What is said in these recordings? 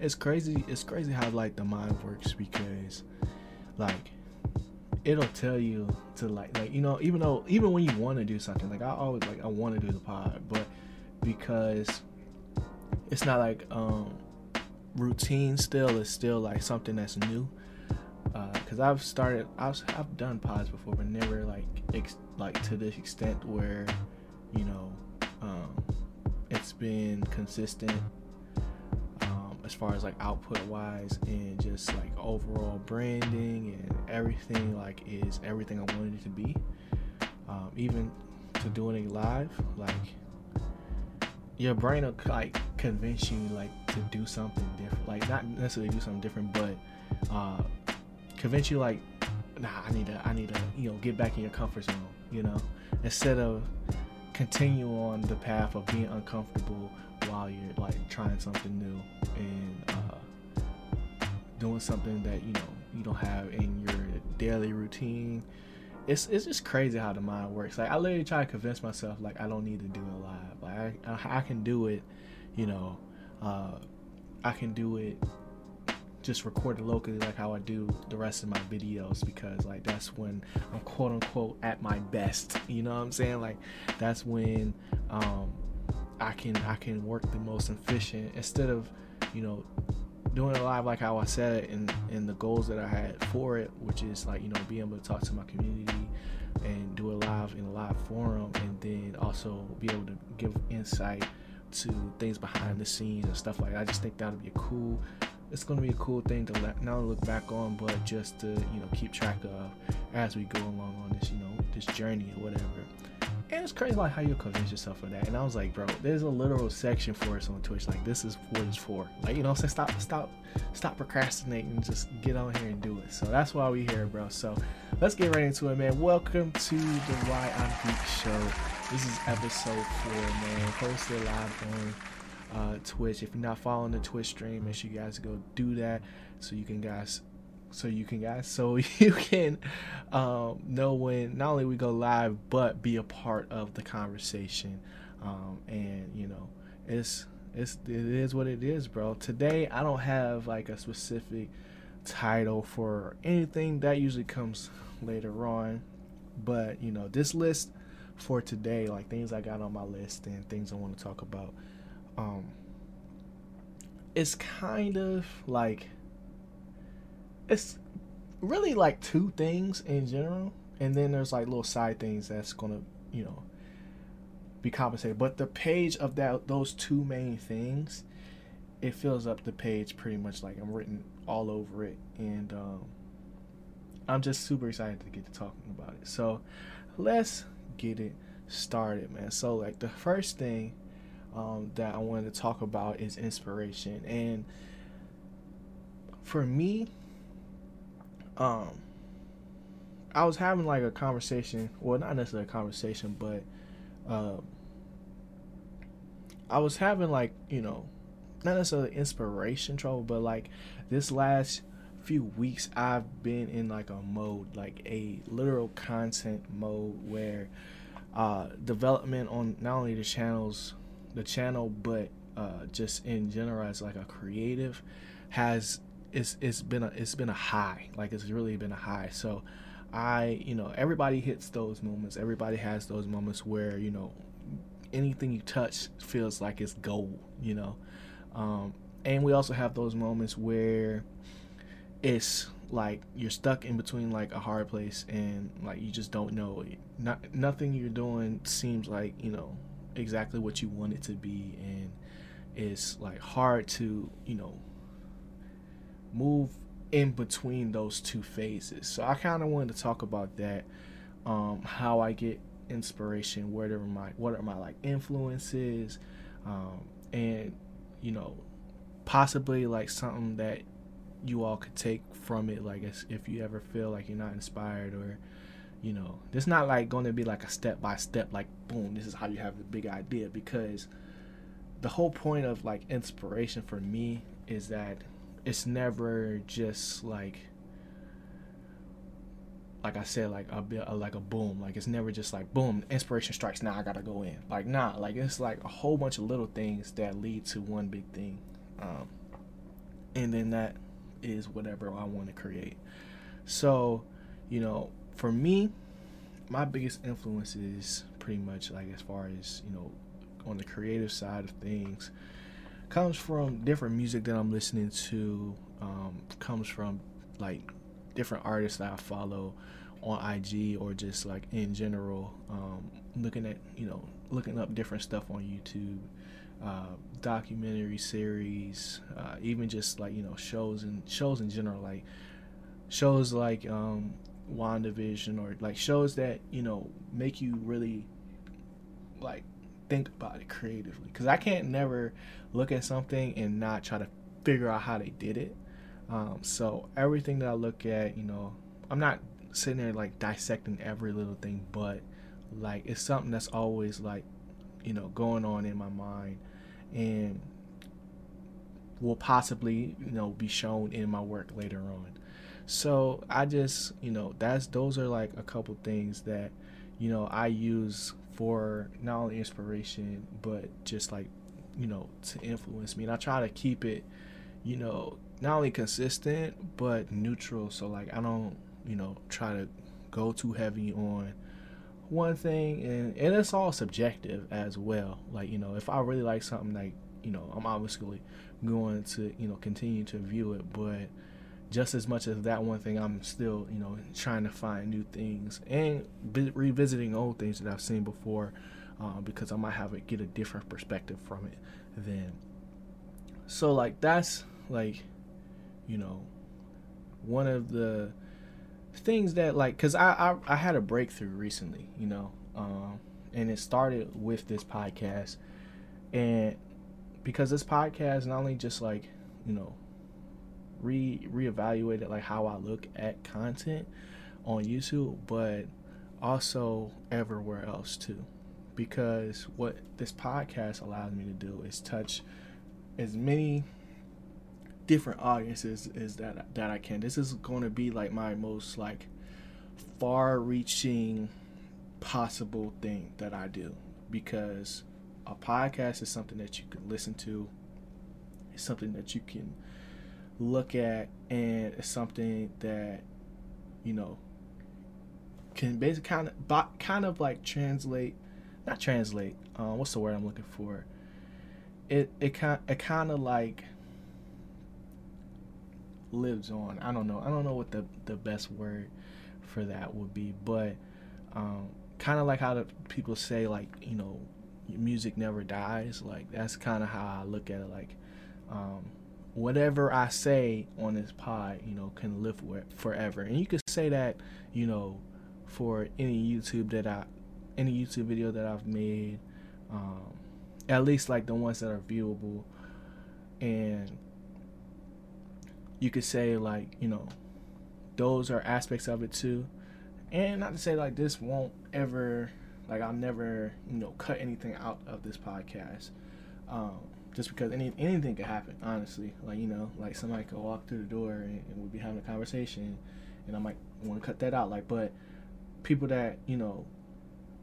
It's crazy. It's crazy how like the mind works because, like, it'll tell you to like, like you know, even though even when you want to do something, like I always like I want to do the pod, but because it's not like um routine still, it's still like something that's new. Because uh, I've started, I've I've done pods before, but never like ex- like to this extent where, you know, um, it's been consistent as far as like output wise and just like overall branding and everything like is everything I wanted it to be. Um, even to doing it live, like your brain will like convince you like to do something different, like not necessarily do something different, but uh, convince you like, nah, I need to, I need to, you know, get back in your comfort zone, you know, instead of continue on the path of being uncomfortable while you're like trying something new and uh, doing something that you know you don't have in your daily routine. It's it's just crazy how the mind works. Like I literally try to convince myself like I don't need to do it live. Like I I, I can do it, you know. Uh, I can do it just record it locally like how I do the rest of my videos because like that's when I'm quote unquote at my best. You know what I'm saying? Like that's when um I can I can work the most efficient instead of you know doing it live like how I said it and and the goals that I had for it, which is like you know being able to talk to my community and do it live in a live forum, and then also be able to give insight to things behind the scenes and stuff like that. I just think that'll be a cool. It's to be a cool thing to not only look back on, but just to you know keep track of as we go along on this you know this journey or whatever. And it's crazy like how you convince yourself of that. And I was like, bro, there's a literal section for us on Twitch. Like this is what it's for. Like, you know I'm saying? Stop stop stop procrastinating. Just get on here and do it. So that's why we here, bro. So let's get right into it, man. Welcome to the Why I'm Geek show. This is episode four, man. Posted live on uh, Twitch. If you're not following the Twitch stream, make sure you guys go do that so you can guys so you can guys so you can um, know when not only we go live but be a part of the conversation. Um, and you know it's it's it is what it is bro. Today i don't have like a specific title for anything that usually comes later on but you know this list for today like things i got on my list and things i want to talk about um it's kind of like it's really like two things in general, and then there's like little side things that's gonna you know be compensated. But the page of that those two main things, it fills up the page pretty much like I'm written all over it, and um, I'm just super excited to get to talking about it. So let's get it started, man. So like the first thing um, that I wanted to talk about is inspiration, and for me, um I was having like a conversation, well not necessarily a conversation, but um I was having like, you know, not necessarily inspiration trouble, but like this last few weeks I've been in like a mode, like a literal content mode where uh development on not only the channels the channel but uh just in general as like a creative has it's it's been a it's been a high like it's really been a high. So i you know everybody hits those moments. Everybody has those moments where you know anything you touch feels like it's gold you know? Um, and we also have those moments where it's like you're stuck in between like a hard place and like you just don't know not nothing you're doing seems like you know exactly what you want it to be. And it's like hard to you know move in between those two phases. So I kind of wanted to talk about that, um, how I get inspiration, what are my what are my like influences, um, and you know, possibly like something that you all could take from it. Like if you ever feel like you're not inspired or you know, it's not like going to be like a step by step, like boom, this is how you have the big idea because the whole point of like inspiration for me is that it's never just like like I said, like a bit, like a boom. Like it's never just like boom, inspiration strikes. Now I gotta go in. Like nah, like it's like a whole bunch of little things that lead to one big thing. Um, and then that is whatever I want to create. So, you know, for me, my biggest influence is pretty much like as far as, you know, on the creative side of things comes from different music that I'm listening to, um, comes from like different artists that I follow on IG or just like in general, um, looking at, you know, looking up different stuff on YouTube, uh, documentary series, uh, even just like, you know, shows and shows in general, like shows like um, WandaVision or like shows that, you know, make you really like think about it creatively because I can't never look at something and not try to figure out how they did it. Um, so everything that I look at, you know, I'm not sitting there like dissecting every little thing, but like it's something that's always like, you know, going on in my mind and will possibly, you know, be shown in my work later on. So I just, you know, that's those are like a couple things that, you know, I use for not only inspiration but just like you know to influence me. And i try to keep it you know not only consistent but neutral. So like i don't you know try to go too heavy on one thing. And and it's all subjective as well. Like you know if i really like something like you know i'm obviously going to you know continue to view it. But just as much as that one thing, I'm still, you know, trying to find new things and be- revisiting old things that I've seen before, uh, because I might have it get a different perspective from it then. So like that's like, you know, one of the things that like, cause I I, I had a breakthrough recently, you know, um, and it started with this podcast, and because this podcast not only just like, you know re reevaluated like how I look at content on YouTube, but also everywhere else too. Because what this podcast allows me to do is touch as many different audiences as that that I can. This is going to be like my most like far-reaching possible thing that I do because a podcast is something that you can listen to. It's something that you can look at and it's something that you know can basically kind of kind of like translate not translate um, what's the word i'm looking for? It it kind it kind of like lives on. I don't know. I don't know what the the best word for that would be but um, kind of like how the people say like you know music never dies. Like that's kind of how i look at it like um, whatever I say on this pod, you know, can live forever. And you could say that, you know, for any YouTube that I, any YouTube video that I've made, um, at least like the ones that are viewable, and you could say like, you know, those are aspects of it too. And not to say like this won't ever, like I'll never, you know, cut anything out of this podcast. Um, just because any anything could happen, honestly. Like you know, like somebody could walk through the door and, and we'd be having a conversation, and I might want to cut that out. Like, but people that you know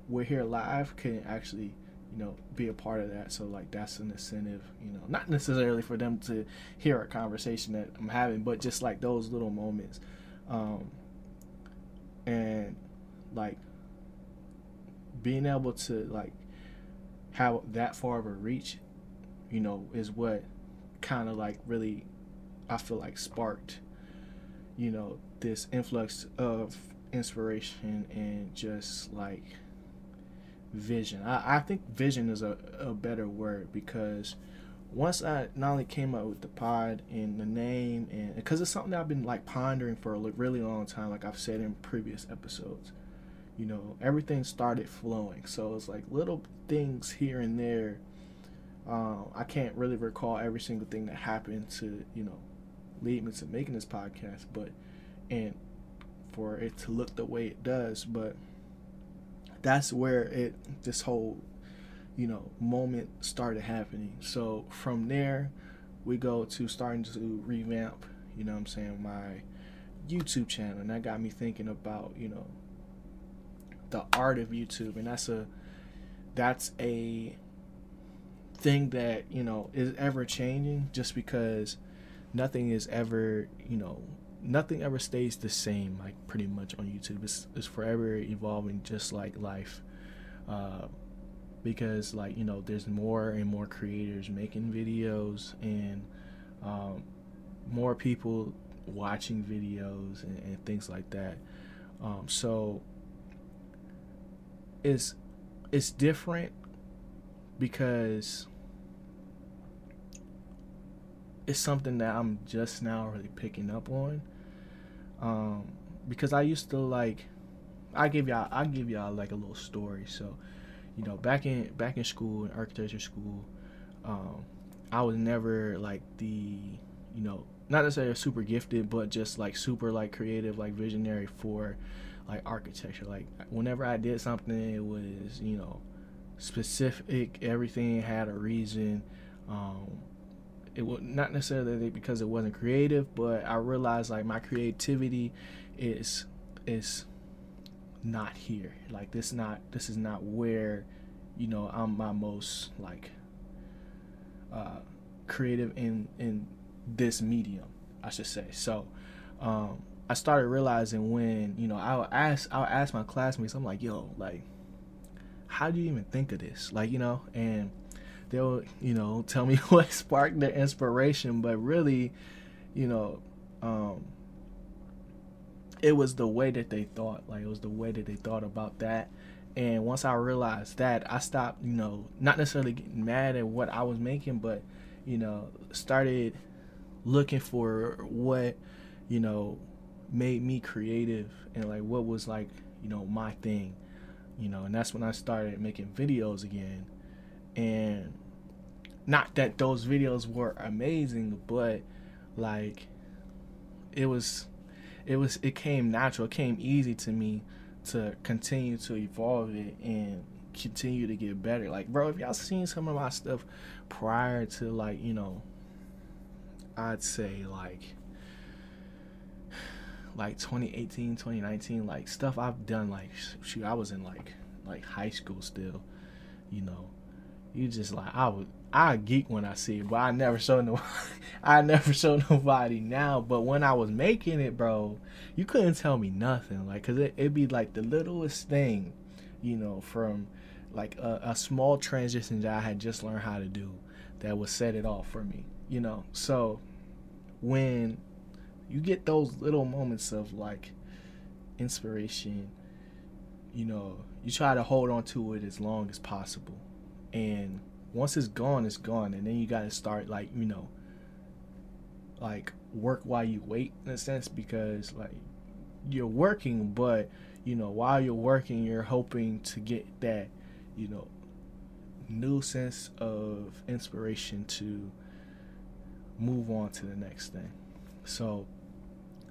we're here live can actually you know be a part of that. So like that's an incentive. You know, not necessarily for them to hear a conversation that I'm having, but just like those little moments, um, and like being able to like have that far of a reach you know, is what kind of like really, I feel like sparked, you know, this influx of inspiration and just like vision. I, I think vision is a, a better word because once I not only came up with the pod and the name and because it's something I've been like pondering for a really long time, like I've said in previous episodes, you know, everything started flowing. So it's like little things here and there um, I can't really recall every single thing that happened to you know lead me to making this podcast, but and for it to look the way it does, but that's where it this whole you know moment started happening. So from there, we go to starting to revamp. You know, I'm saying my YouTube channel, and that got me thinking about you know the art of YouTube, and that's a that's a thing that you know is ever changing just because nothing is ever you know nothing ever stays the same like pretty much on youtube. It's, it's forever evolving just like life. Uh, because like you know there's more and more creators making videos and um, more people watching videos and, and things like that. Um, so it's it's different because it's something that I'm just now really picking up on. Um, because I used to like, I give y'all, I give y'all like a little story. So, you know, back in back in school in architecture school, um, I was never like the, you know, not necessarily super gifted, but just like super like creative, like visionary for like architecture. Like whenever I did something, it was you know specific. Everything had a reason. Um, it was not necessarily because it wasn't creative, but I realized like my creativity is is not here. Like this not this is not where you know I'm my most like uh, creative in in this medium, I should say. So um, I started realizing when you know I'll ask I'll ask my classmates, I'm like, yo, like, how do you even think of this? Like, you know, and they'll you know tell me what sparked their inspiration, but really, you know, um, it was the way that they thought. Like it was the way that they thought about that. And once I realized that, I stopped, you know, not necessarily getting mad at what I was making, but you know, started looking for what, you know, made me creative and like what was like, you know, my thing. You know, and that's when I started making videos again. And not that those videos were amazing, but like it was it was it came natural, it came easy to me to continue to evolve it and continue to get better. Like, bro, if y'all seen some of my stuff prior to like, you know, I'd say like like 2018, 2019, like stuff I've done like shoot, I was in like like high school still, you know. You just like I would I geek when I see it, but I never show no I never show nobody now. But when I was making it, bro, you couldn't tell me nothing. Like, cause it, it'd be like the littlest thing, you know, from like a, a small transition that I had just learned how to do that would set it off for me, you know. So when you get those little moments of like inspiration, you know, you try to hold on to it as long as possible. And once it's gone, it's gone. And then you got to start, like, you know, like work while you wait in a sense because, like, you're working, but, you know, while you're working, you're hoping to get that, you know, new sense of inspiration to move on to the next thing. So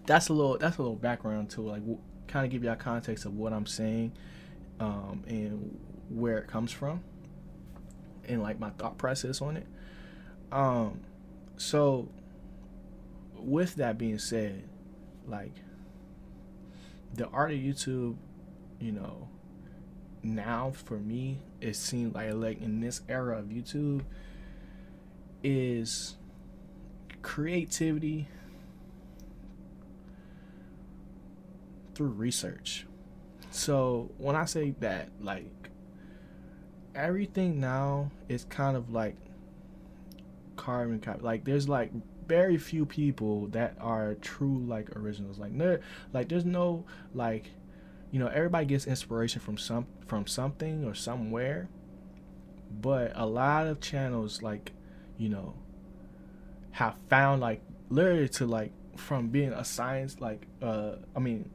that's a little that's a little background to like w- kind of give you a context of what I'm saying um, and where it comes from and like my thought process on it. Um, so with that being said, like the art of YouTube, you know, now for me, it seems like like in this era of YouTube is creativity through research. So when I say that, like everything now is kind of like carbon copy. Like there's like very few people that are true like originals. Like there, like there's no like, you know, everybody gets inspiration from some from something or somewhere, but a lot of channels like, you know, have found like literally to like from being a science like uh I mean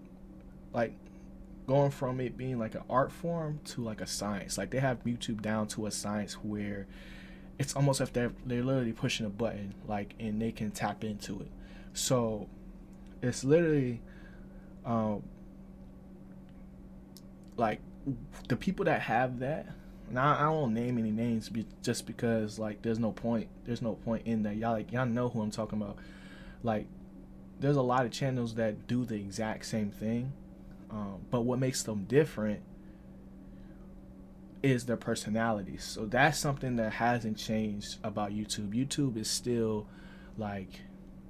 like going from it being like an art form to like a science. Like they have YouTube down to a science where it's almost if they're they're literally pushing a button, like and they can tap into it. So it's literally um like the people that have that now I don't name any names just because like there's no point there's no point in that y'all like y'all know who I'm talking about like there's a lot of channels that do the exact same thing um, but what makes them different is their personalities. So that's something that hasn't changed about YouTube. YouTube is still like,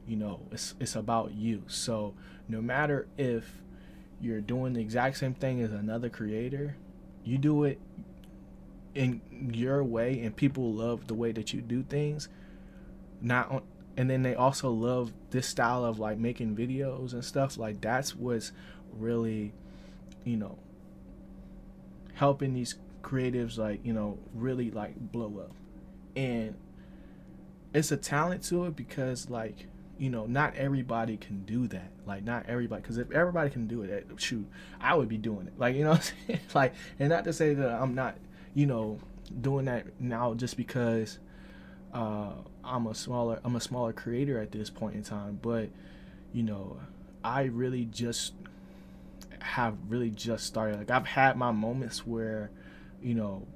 you know it's it's about you so no matter if you're doing the exact same thing as another creator you do it in your way and people love the way that you do things not on and then they also love this style of like making videos and stuff like that's what's really you know helping these creatives like you know really like blow up. And it's a talent to it because like you know not everybody can do that. Like not everybody because if everybody can do it shoot i would be doing it. Like you know like and not to say that i'm not you know doing that now just because uh i'm a smaller i'm a smaller creator at this point in time but you know i really just have really just started. Like i've had my moments where you know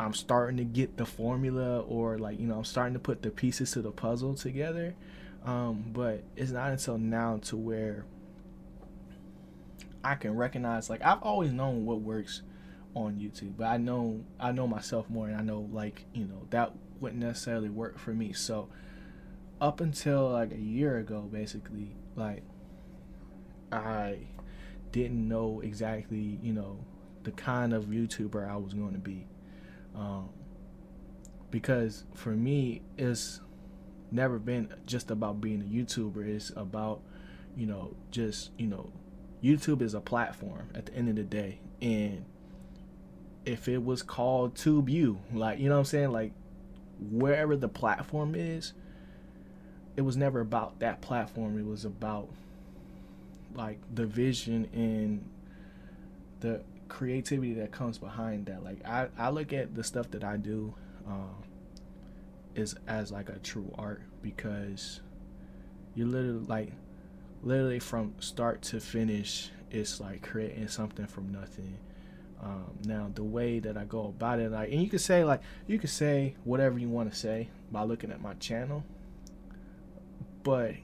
I'm starting to get the formula or like you know I'm starting to put the pieces to the puzzle together. Um, but it's not until now to where I can recognize like I've always known what works on YouTube but I know I know myself more and I know like you know that wouldn't necessarily work for me. So up until like a year ago basically like I didn't know exactly you know the kind of YouTuber I was going to be um, because for me, it's never been just about being a YouTuber. It's about, you know, just, you know, YouTube is a platform at the end of the day. And if it was called TubeU, like, you know what I'm saying? Like, wherever the platform is, it was never about that platform. It was about, like, the vision and the creativity that comes behind that. Like I, I look at the stuff that I do um, is as like a true art because you literally like literally from start to finish it's like creating something from nothing um, now the way that i go about it like and you could say like you could say whatever you want to say by looking at my channel but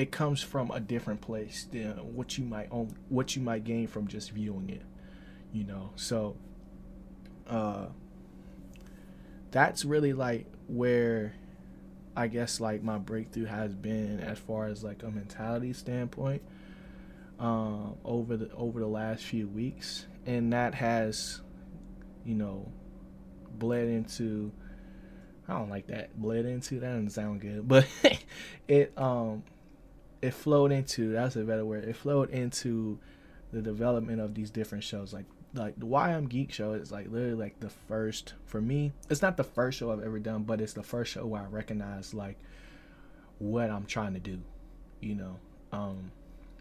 it comes from a different place than what you might own what you might gain from just viewing it you know? So uh that's really like where i guess like my breakthrough has been as far as like a mentality standpoint um over the over the last few weeks. And that has you know bled into I don't like that bled into? That doesn't sound good but it um it flowed into that's a better word it flowed into the development of these different shows like like the Why I'm Geek show is like literally like the first for me. It's not the first show I've ever done, but it's the first show where I recognize like what I'm trying to do, you know. Um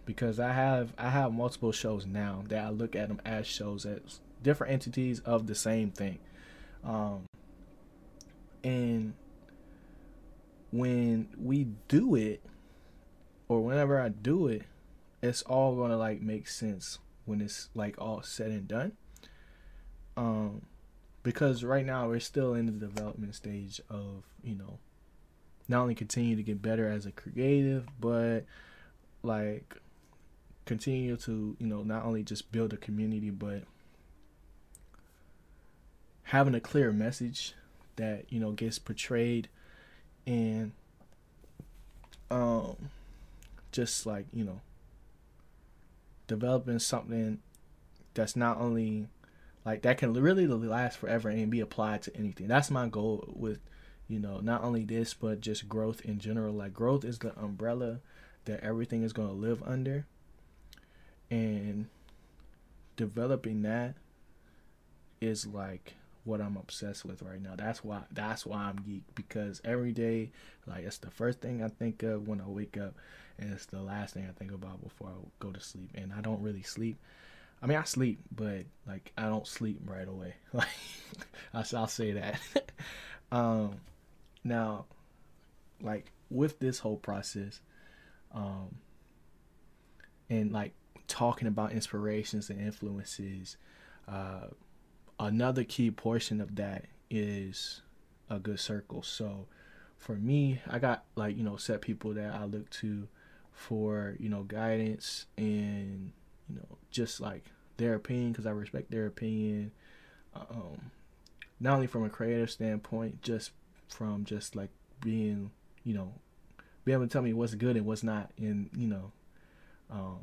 because I have I have multiple shows now that I look at them as shows as different entities of the same thing. Um and when we do it or whenever I do it, it's all to like make sense when it's like all said and done. Um, because right now we're still in the development stage of you know, not only continue to get better as a creative, but like continue to you know not only just build a community, but having a clear message that you know gets portrayed and um just like you know developing something that's not only like that can really last forever and be applied to anything. That's my goal with you know not only this but just growth in general. Like growth is the umbrella that everything is going to live under and developing that is like what I'm obsessed with right now. That's why that's why I'm geek because every day like it's the first thing I think of when I wake up it's the last thing I think about before I go to sleep. And I don't really sleep. I mean, I sleep, but like I don't sleep right away. Like I'll say that. um, now, like with this whole process, um, and like talking about inspirations and influences, uh, another key portion of that is a good circle. So for me, I got like you know set people that I look to for you know guidance and you know just like their opinion because I respect their opinion. Um, not only from a creative standpoint, just from just like being you know be able to tell me what's good and what's not, and you know, um,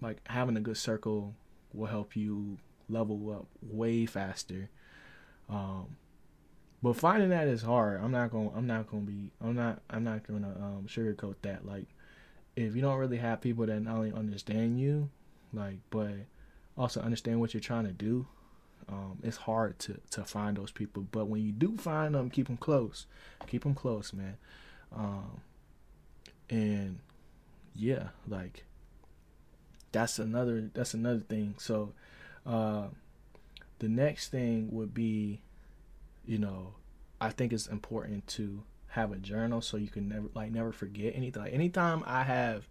like having a good circle will help you level up way faster. Um, but finding that is hard. I'm not gonna. I'm not gonna be. I'm not. I'm not gonna um, sugarcoat that. Like, if you don't really have people that not only understand you, like, but also understand what you're trying to do, um, it's hard to to find those people. But when you do find them, keep them close. Keep them close, man. Um, and yeah, like that's another that's another thing. So uh, the next thing would be, you know, I think it's important to have a journal so you can never like never forget anything. Like anytime I have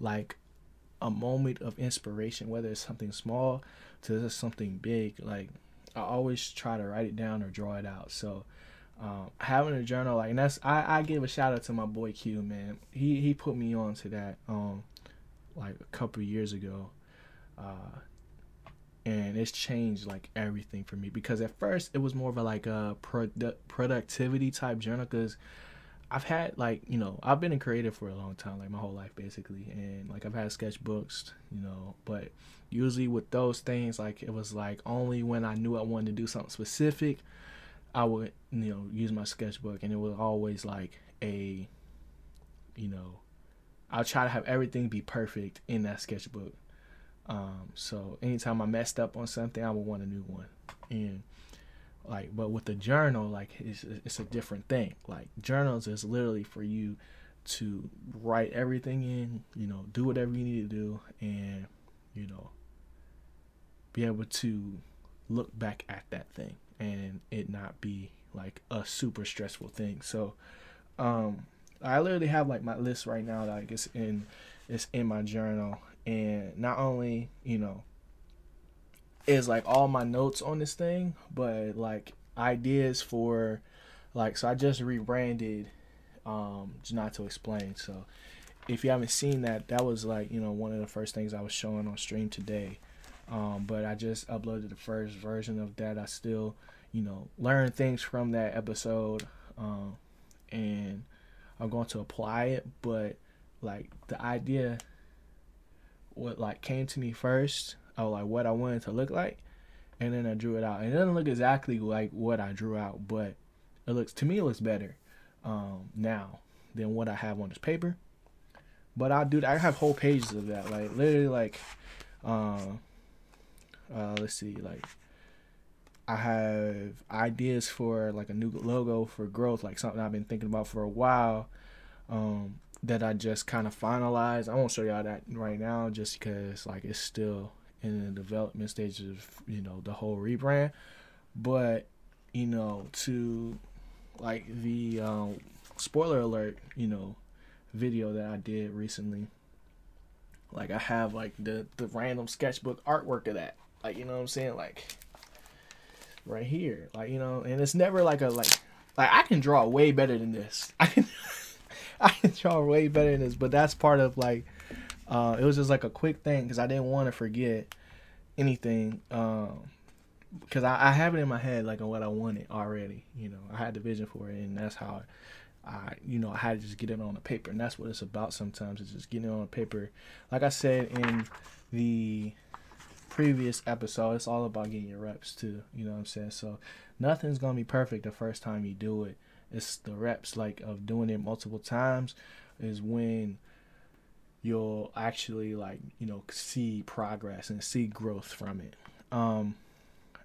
like a moment of inspiration, whether it's something small to something big, like I always try to write it down or draw it out. So um, having a journal like that's I, I give a shout out to my boy Q man. He he put me on to that um like a couple years ago. Uh and it's changed like everything for me. Because at first it was more of a like a produ- productivity type journal because I've had like you know I've been in creative for a long time like my whole life basically. And like I've had sketchbooks you know. But usually with those things like it was like only when I knew I wanted to do something specific I would you know use my sketchbook. And it was always like a you know I'll try to have everything be perfect in that sketchbook um, so anytime I messed up on something, I would want a new one. And like, but with the journal, like it's it's a different thing. Like journals is literally for you to write everything in, you know, do whatever you need to do, and you know, be able to look back at that thing and it not be like a super stressful thing. So, um, I literally have like my list right now. Like it's in, it's in my journal, and not only you know is like all my notes on this thing but like ideas for like so i just rebranded um just not to explain. So if you haven't seen that that was like you know one of the first things i was showing on stream today. Um but i just uploaded the first version of that. I still you know learn things from that episode um and i'm going to apply it. But like the idea what like came to me first of like what I wanted to look like, and then I drew it out. And it doesn't look exactly like what I drew out, but it looks to me it looks better um, now than what I have on this paper. But I do I have whole pages of that, like literally like, uh, uh, let's see, like I have ideas for like a new logo for growth, like something I've been thinking about for a while. Um, that I just kind of finalized. I won't show y'all that right now just because like it's still in the development stage of you know the whole rebrand. But you know to like the um, spoiler alert, you know, video that I did recently. Like I have like the the random sketchbook artwork of that. Like you know what I'm saying? Like right here. Like you know, and it's never like a like like I can draw way better than this. I can I draw way better than this, but that's part of like uh, it was just like a quick thing because I didn't want to forget anything um, because I, I have it in my head like on what I wanted already. You know, I had the vision for it, and that's how I, you know, I had to just get it on the paper, and that's what it's about. Sometimes it's just getting it on the paper. Like I said in the previous episode, it's all about getting your reps too. You know what I'm saying? So nothing's gonna be perfect the first time you do it it's the reps like of doing it multiple times is when you'll actually like you know see progress and see growth from it. Um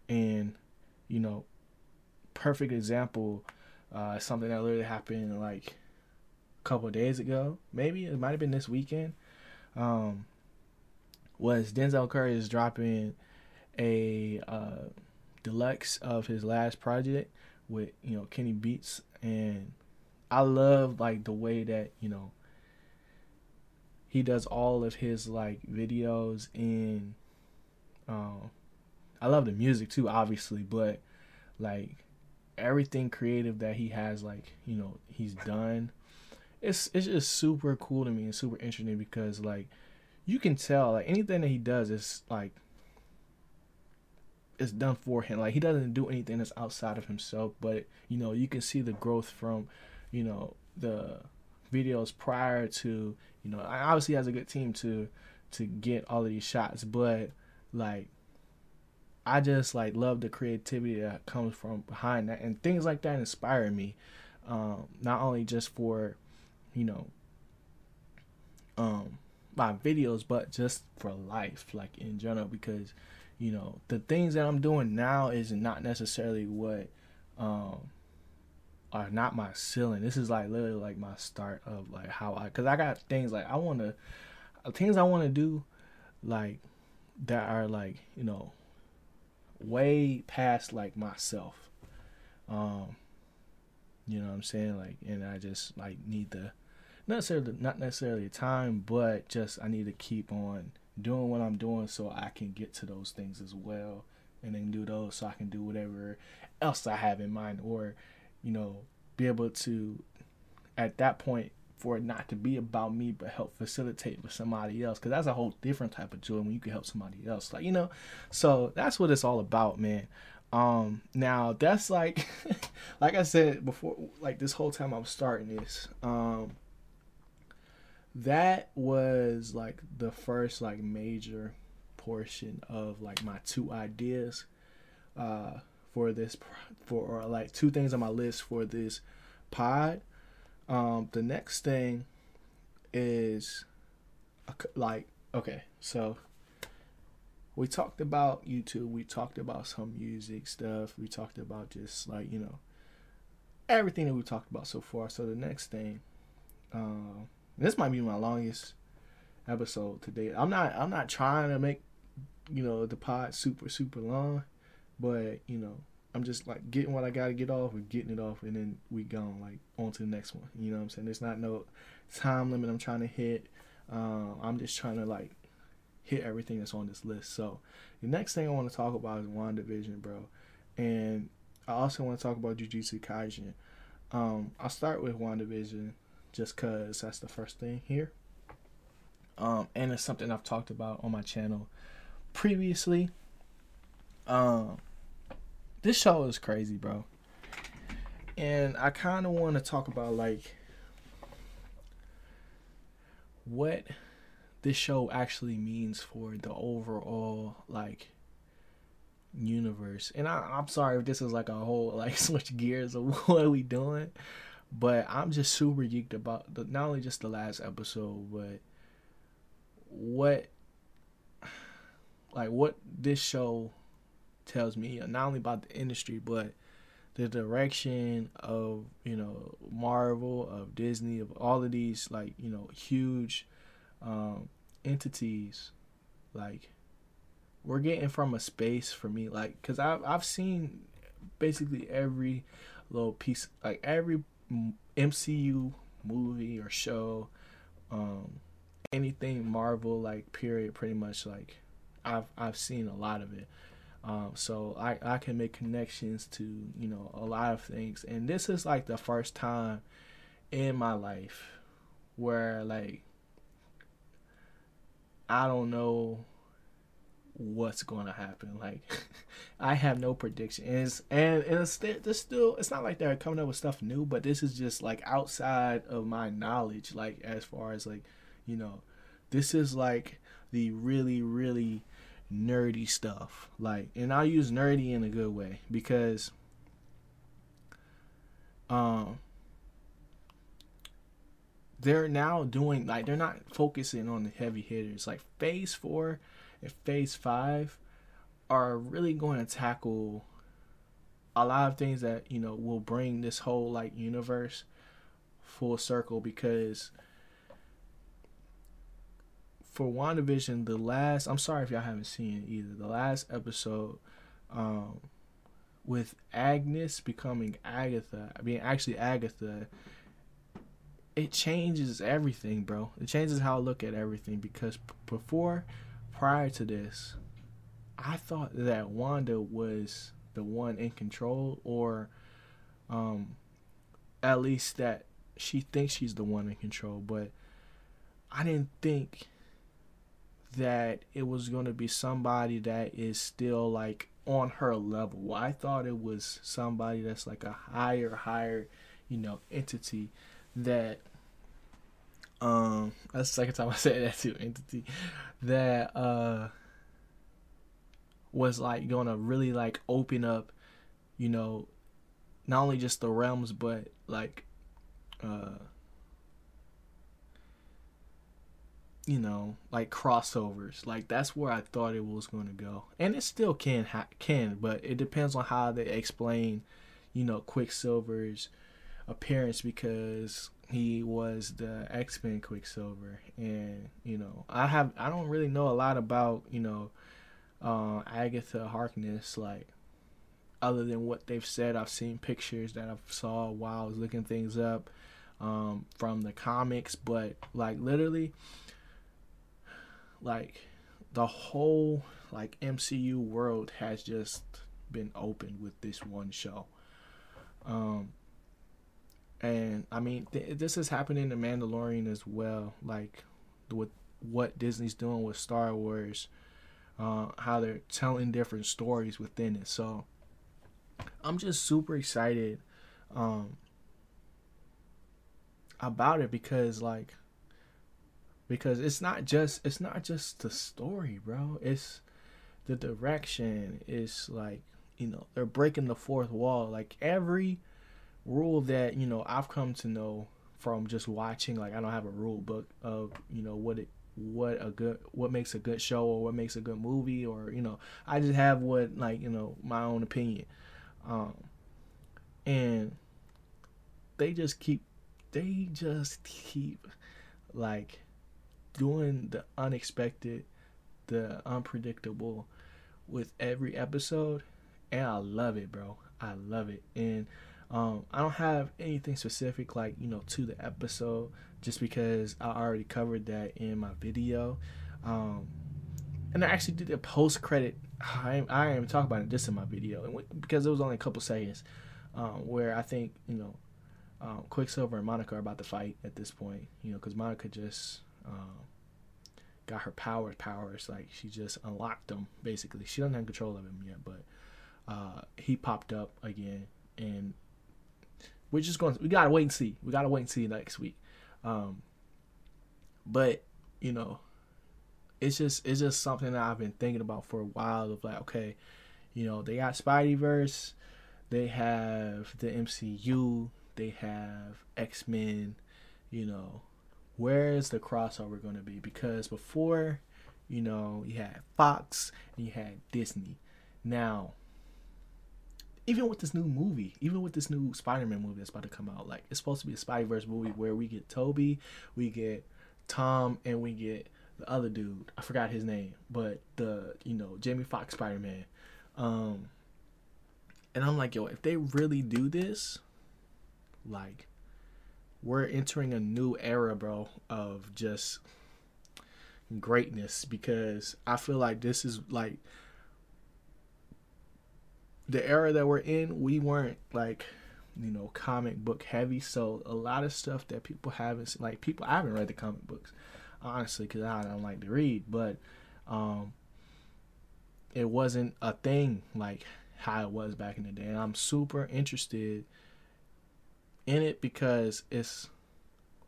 and you know perfect example uh something that literally happened like a couple days ago maybe it might have been this weekend um was denzel curry is dropping a uh deluxe of his last project with you know kenny beats and I love like the way that you know he does all of his like videos in um I love the music too obviously but like everything creative that he has like you know he's done it's it's just super cool to me and super interesting because like you can tell like anything that he does is like is done for him. Like he doesn't do anything that's outside of himself, but you know you can see the growth from, you know the videos prior to you know obviously has a good team to to get all of these shots but like I just like love the creativity that comes from behind that and things like that inspire me um not only just for you know um my videos but just for life like in general because you know the things that I'm doing now is not necessarily what um are not my ceiling. This is like literally like my start of like how I cuz I got things like I want to things I want to do like that are like, you know, way past like myself. Um you know what I'm saying? Like and I just like need the not necessarily not necessarily time, but just I need to keep on doing what I'm doing so I can get to those things as well. And then do those so I can do whatever else I have in mind or you know be able to at that point for it not to be about me but help facilitate for somebody else. Because that's a whole different type of joy when you can help somebody else like you know? So that's what it's all about man. Um now that's like like i said before like this whole time i'm starting this um that was like the first like major portion of like my two ideas uh for this for or like two things on my list for this pod. Um the next thing is like okay so we talked about youtube we talked about some music stuff we talked about just like you know everything that we talked about so far. So the next thing um this might be my longest episode today. I'm not I'm not trying to make you know the pod super super long, but you know I'm just like getting what I gotta get off and getting it off, and then we gone like on to the next one. You know what I'm saying? There's not no time limit I'm trying to hit. Um, I'm just trying to like hit everything that's on this list. So the next thing I want to talk about is WandaVision, bro, and I also want to talk about Jujutsu Kaisen. Um, I'll start with WandaVision just because that's the first thing here. Um, and it's something I've talked about on my channel previously. Um, this show is crazy, bro. And I kind of want to talk about like what this show actually means for the overall like universe. And I, I'm sorry if this is like a whole like switch gears of what we doing. But I'm just super geeked about the, not only just the last episode, but what like what this show tells me not only about the industry but the direction of you know Marvel of Disney of all of these like you know huge um, entities like we're getting from a space for me like because I've, I've seen basically every little piece like every MCU movie or show, um, anything Marvel like period, pretty much like I've I've seen a lot of it. Um, so I, I can make connections to you know a lot of things and this is like the first time in my life where like I don't know what's going to happen. Like, I have no predictions, and and it's, it's still it's not like they're coming up with stuff new, but this is just like outside of my knowledge. Like as far as like, you know, this is like the really really nerdy stuff. Like, and I'll use nerdy in a good way because, um. They're now doing like they're not focusing on the heavy hitters. Like phase four, and phase five are really going to tackle a lot of things that you know will bring this whole like universe full circle because for WandaVision, the last I'm sorry if y'all haven't seen it either. The last episode, um, with Agnes becoming Agatha, I mean actually Agatha, it changes everything, bro. It changes how I look at everything because before prior to this, I thought that Wanda was the one in control, or um, at least that she thinks she's the one in control. But I didn't think that it was going to be somebody that is still like on her level. I thought it was somebody that's like a higher, higher, you know, entity that Um, that's the second time I said that to entity. That uh was like gonna really like open up, you know, not only just the realms but like uh you know, like crossovers. Like that's where I thought it was going to go, and it still can ha- can, but it depends on how they explain, you know, Quicksilver's appearance because he was the X Men Quicksilver, and you know, I have I don't really know a lot about you know, uh, Agatha Harkness like. Other than what they've said, I've seen pictures that I saw while I was looking things up um, from the comics, but like literally, like the whole like MCU world has just been opened with this one show. Um and I mean th- this is happening in Mandalorian as well like with what Disney's doing with Star Wars uh how they're telling different stories within it. So I'm just super excited um about it because like because it's not just it's not just the story, bro. It's the direction. It's like you know they're breaking the fourth wall. Like every rule that you know I've come to know from just watching. Like I don't have a rule book of you know what it what a good what makes a good show or what makes a good movie or you know I just have what like you know my own opinion. Um, and they just keep they just keep like doing the unexpected, the unpredictable with every episode, and I love it, bro. I love it, and um, I don't have anything specific like you know to the episode, just because I already covered that in my video. Um, and I actually did a post credit. I I am talking about it just in my video, and because it was only a couple seconds, um, where I think you know, um, Quicksilver and Monica are about to fight at this point. You know, because Monica just um, got her powers powers like she just unlocked them basically she doesn't have control of him yet but uh, he popped up again and we're just going to, we gotta wait and see we gotta wait and see next week um, but you know it's just it's just something that i've been thinking about for a while of like okay you know they got spideyverse they have the mcu they have x-men you know where is the crossover going to be? Because before, you know, you had Fox and you had Disney. Now, even with this new movie, even with this new Spider-Man movie that's about to come out, like it's supposed to be a Spider-Verse movie where we get Tobey, we get Tom, and we get the other dude. I forgot his name, but the you know Jamie Foxx Spider-Man. Um, and I'm like, yo, if they really do this, like we're entering a new era, bro, of just greatness because I feel like this is like the era that we're in, we weren't like, you know, comic book heavy. So a lot of stuff that people haven't like people I haven't read the comic books honestly because I don't like to read, but um, it wasn't a thing like how it was back in the day. And I'm super interested in it because it's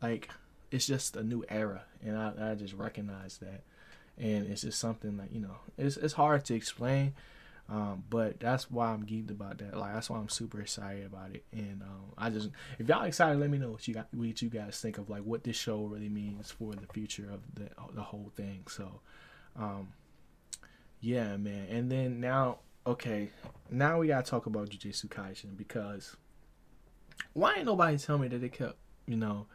like it's just a new era, and I, I just recognize that, and it's just something that you know it's it's hard to explain. Um, but that's why I'm geeked about that. Like that's why I'm super excited about it. And um, I just, if y'all excited, let me know what you got, what you guys think of like what this show really means for the future of the the whole thing. So, um, yeah, man. And then now, okay, now we gotta talk about Jujutsu Kaisen because why ain't nobody tell me that they kept, you know,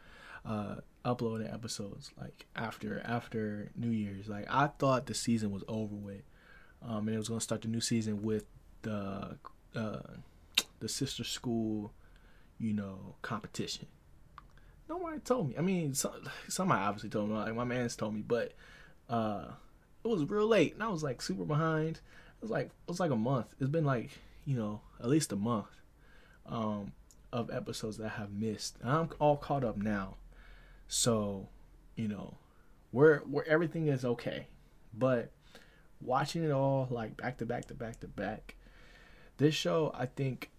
uh, uploading episodes like after after New Year's. Like I thought the season was over with, um, and it was gonna start the new season with the uh, the sister school, you know, competition. Nobody told me. I mean, some, somebody obviously told me. Like my man's told me, but uh, it was real late, and I was like super behind. It was like it was like a month. It's been like you know at least a month. Um, of episodes that I have missed. I'm all caught up now. So, you know, where where everything is okay. But watching it all like back to back to back to back, this show I think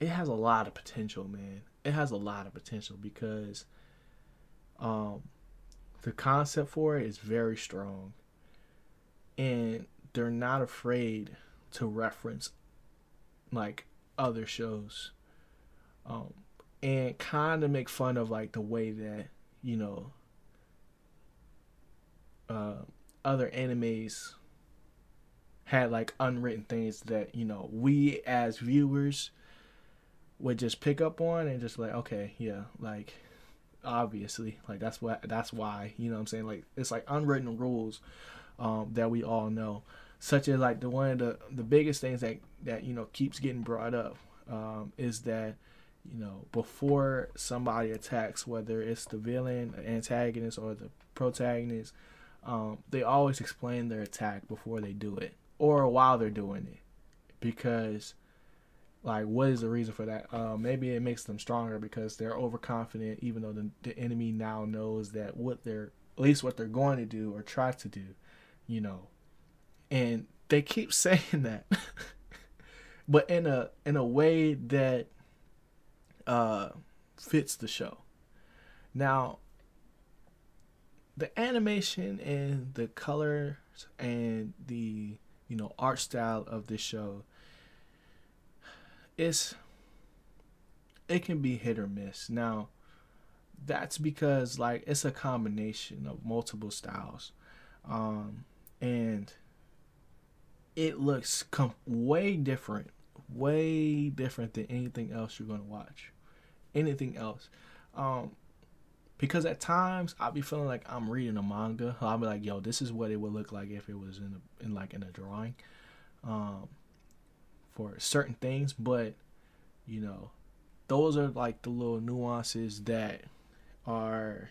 it has a lot of potential, man. It has a lot of potential because Um, the concept for it is very strong, and they're not afraid to reference like other shows, um, and kind of make fun of like the way that you know uh, other animes had like unwritten things that you know we as viewers would just pick up on and just like okay yeah like obviously like that's what that's why you know i'm saying? Like it's like unwritten rules um, that we all know such as like the one of the the biggest things that that you know keeps getting brought up um, is that you know before somebody attacks whether it's the villain antagonist or the protagonist um, they always explain their attack before they do it or while they're doing it because like what is the reason for that? Uh, maybe it makes them stronger because they're overconfident even though the, the enemy now knows that what they're at least what they're going to do or try to do you know. And they keep saying that. But in a in a way that uh fits the show. Now the animation and the colors and the you know art style of this show it's it can be hit or miss. Now, that's because like it's a combination of multiple styles, um, and it looks com- way different, way different than anything else you're gonna watch, anything else. Um, because at times I'll be feeling like I'm reading a manga. I'll be like, "Yo, this is what it would look like if it was in a, in like in a drawing." Um, for certain things, but you know, those are like the little nuances that are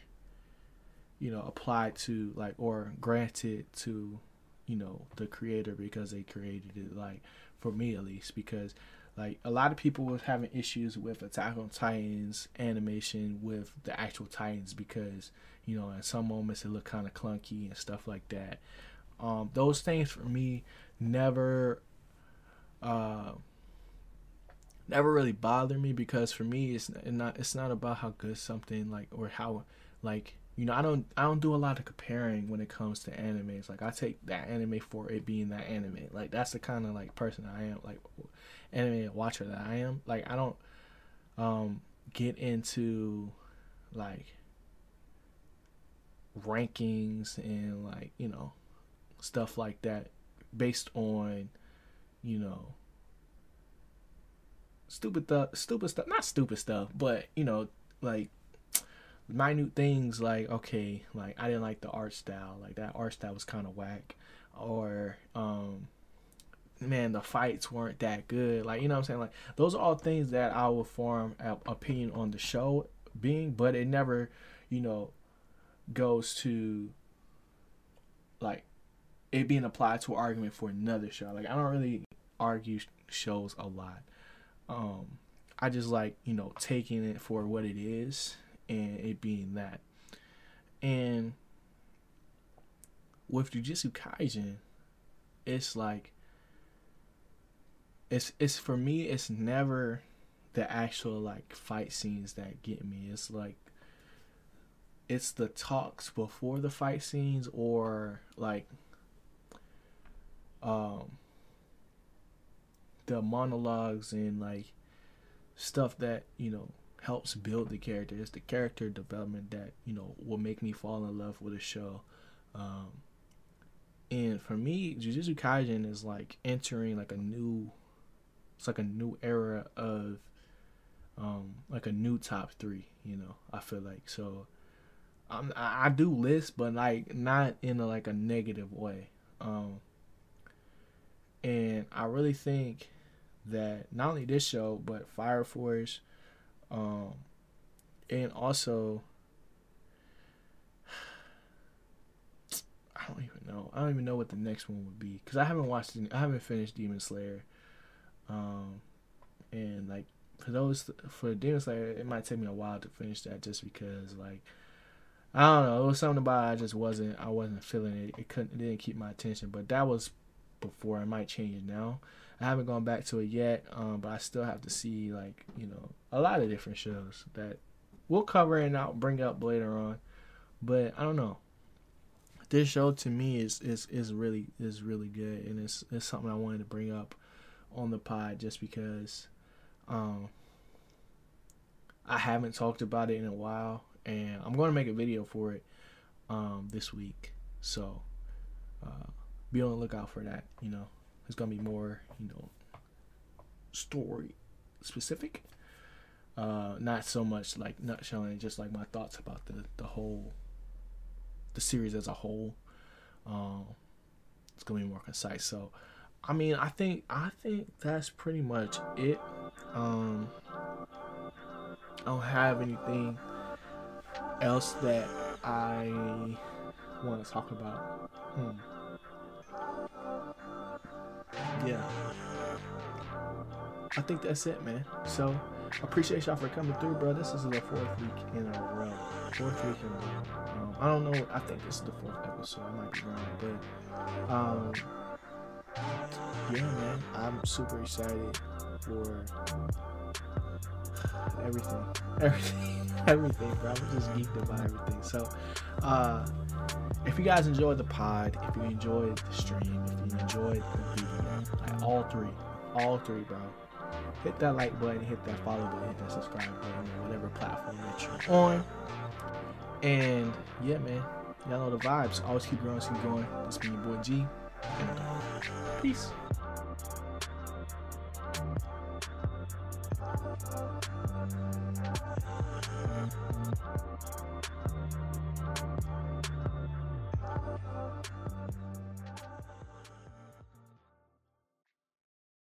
you know applied to like or granted to you know the creator because they created it like for me at least because like a lot of people was having issues with attack on titans animation with the actual titans because you know in some moments it looked kind of clunky and stuff like that um those things for me never uh, never really bothered me because for me it's not it's not about how good something like or how like you know I don't I don't do a lot of comparing when it comes to animes. Like I take that anime for it being that anime. Like that's the kind of like person I am. Like anime watcher that I am. Like I don't um get into like rankings and like you know stuff like that based on you know, stupid stuff, stupid stuff, not stupid stuff, but you know, like minute things like okay, like I didn't like the art style, like that art style was kind of whack, or um, man, the fights weren't that good, like you know what I'm saying, like those are all things that I will form an opinion on the show being, but it never, you know, goes to like it being applied to an argument for another show. Like I don't really argue shows a lot. Um, I just like you know taking it for what it is and it being that. And with Jujutsu Kaisen, it's like it's it's for me. It's never the actual like fight scenes that get me. It's like it's the talks before the fight scenes or like um the monologues and like stuff that you know helps build the character. It's the character development that you know will make me fall in love with a show. Um, and for me, Jujutsu Kaisen is like entering like a new, it's like a new era of, um, like a new top three. You know, I feel like so. I'm, I do list, but like not in a, like a negative way. Um, and I really think that not only this show but Fire Force, um, and also I don't even know. I don't even know what the next one would be because I haven't watched. I haven't finished Demon Slayer, um, and like for those for Demon Slayer, it might take me a while to finish that just because like I don't know. It was something about it I just wasn't. I wasn't feeling it. It couldn't. It didn't keep my attention. But that was before. I might change it now. I haven't gone back to it yet, um, but I still have to see like you know a lot of different shows that we'll cover and I'll bring up later on. But I don't know. This show to me is is is really is really good, and it's it's something I wanted to bring up on the pod just because um, I haven't talked about it in a while, and I'm going to make a video for it um, this week. So uh, be on the lookout for that. You know, it's gonna be more you know story specific. Uh, not so much like nutshell just like my thoughts about the the whole the series as a whole. Um, it's gonna be more concise. So, I mean, I think I think that's pretty much it. Um, I don't have anything else that I want to talk about. Hmm. Yeah. I think that's it, man. So, appreciate y'all for coming through, bro. This is the fourth week in a row. Fourth week in a row. Um, I don't know. I think this is the fourth episode. I might be wrong, but um, yeah, man. I'm super excited for everything, everything, everything, bro. I'm just geeked about everything. So, uh, if you guys enjoyed the pod, if you enjoyed the stream, if you enjoyed the video, like all three, all three, bro, hit that like button, hit that follow button, hit that subscribe button on whatever platform that you're on. And yeah, man, y'all know the vibes. Always keep growing, keep going. This been your boy G. Peace.